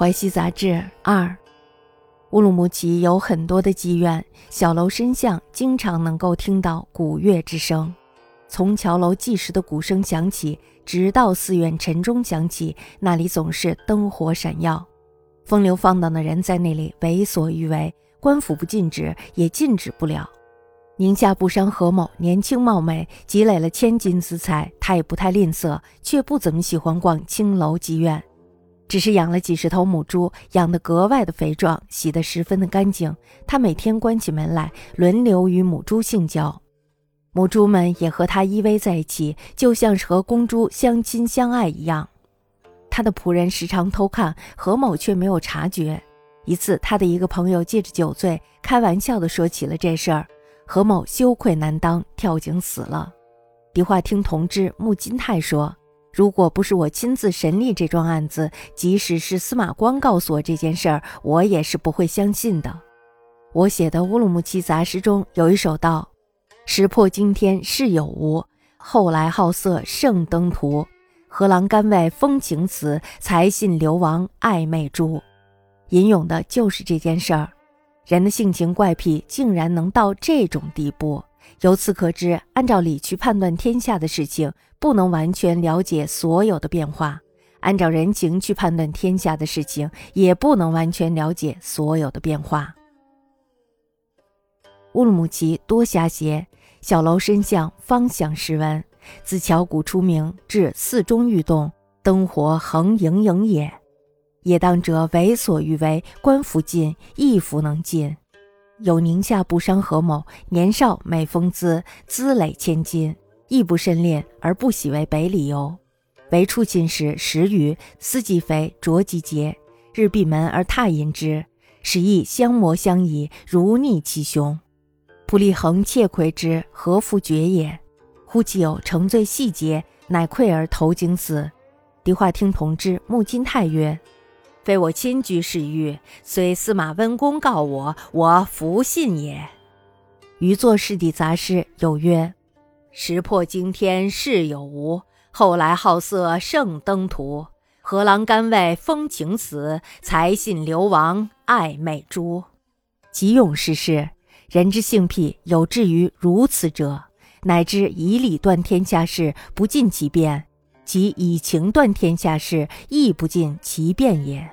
淮西杂志二，乌鲁木齐有很多的妓院，小楼深巷，经常能够听到鼓乐之声。从桥楼计时的鼓声响起，直到寺院晨钟响起，那里总是灯火闪耀，风流放荡的人在那里为所欲为，官府不禁止，也禁止不了。宁夏布商何某年轻貌美，积累了千金资财，他也不太吝啬，却不怎么喜欢逛青楼妓院，只是养了几十头母猪，养得格外的肥壮，洗得十分的干净。他每天关起门来，轮流与母猪性交。母猪们也和他依偎在一起，就像是和公猪相亲相爱一样。他的仆人时常偷看何某，却没有察觉。一次，他的一个朋友借着酒醉，开玩笑地说起了这事儿，何某羞愧难当，跳井死了。迪化厅同知穆金泰说：“如果不是我亲自审理这桩案子，即使是司马光告诉我这件事儿，我也是不会相信的。”我写的乌鲁木齐杂诗中有一首道。石破惊天是有无，后来好色胜登徒。何郎甘为风情词，才信流亡暧昧珠。吟咏的就是这件事儿。人的性情怪癖竟然能到这种地步，由此可知，按照理去判断天下的事情，不能完全了解所有的变化；按照人情去判断天下的事情，也不能完全了解所有的变化。乌鲁木齐多瞎邪。小楼深巷，方向十文。自桥谷出名，至寺中欲动，灯火恒盈盈也。野当者为所欲为，官府禁，亦弗能禁。有宁夏不商何某，年少美风姿，资累千金，亦不甚恋，而不喜为北理由。为处寝时十余，思既肥，着即结，日闭门而踏饮之，使亦相磨相倚，如逆其兄。仆立恒窃窥之，何复觉也？忽其有乘醉细节，乃愧而投井死。狄化听同知穆金泰曰：“非我亲居侍御，虽司马温公告我，我弗信也。”余作世底杂诗有曰：“石破惊天事有无，后来好色胜登徒。何郎甘为风情死，才信流亡暧昧珠。”即咏世事。人之性癖有至于如此者，乃知以理断天下事，不尽其变；即以情断天下事，亦不尽其变也。